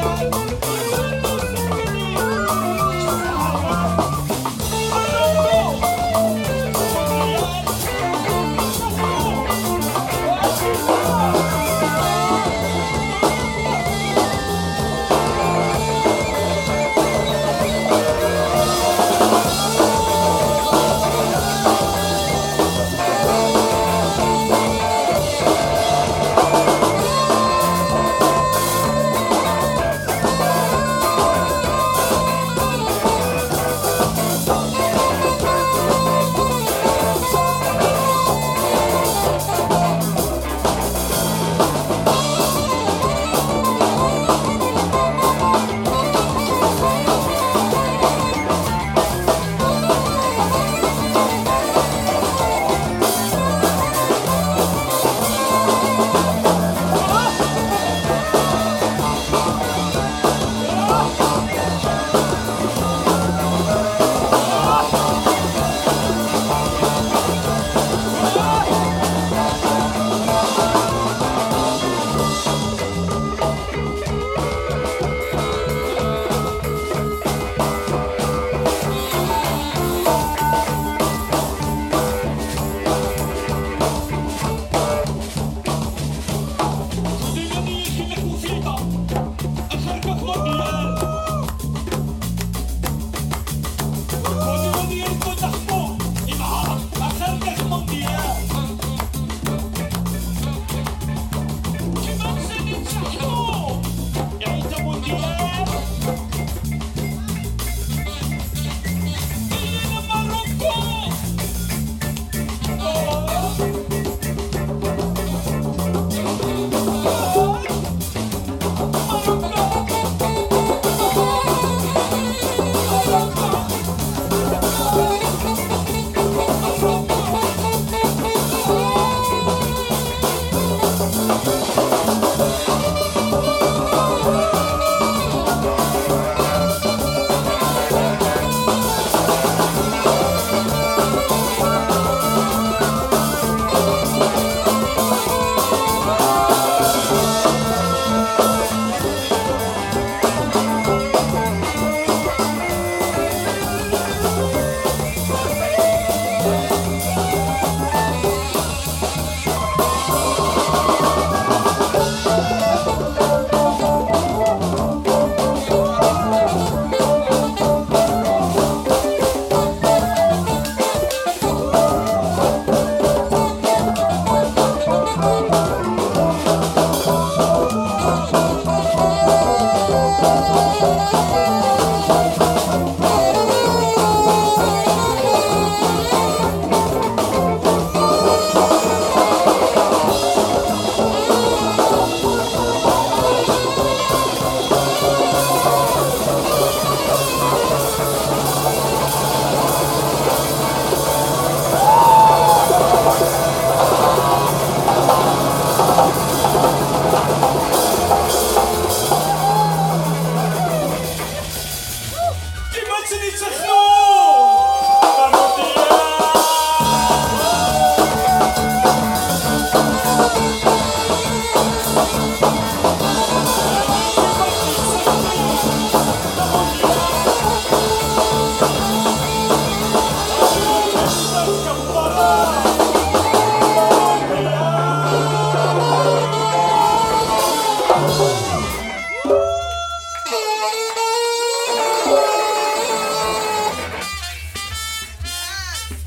yeah.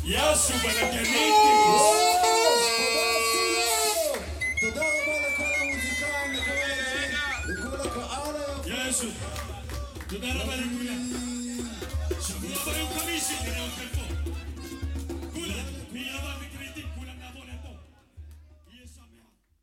ياسو بلا جنيتي ياسو تدرب الكلام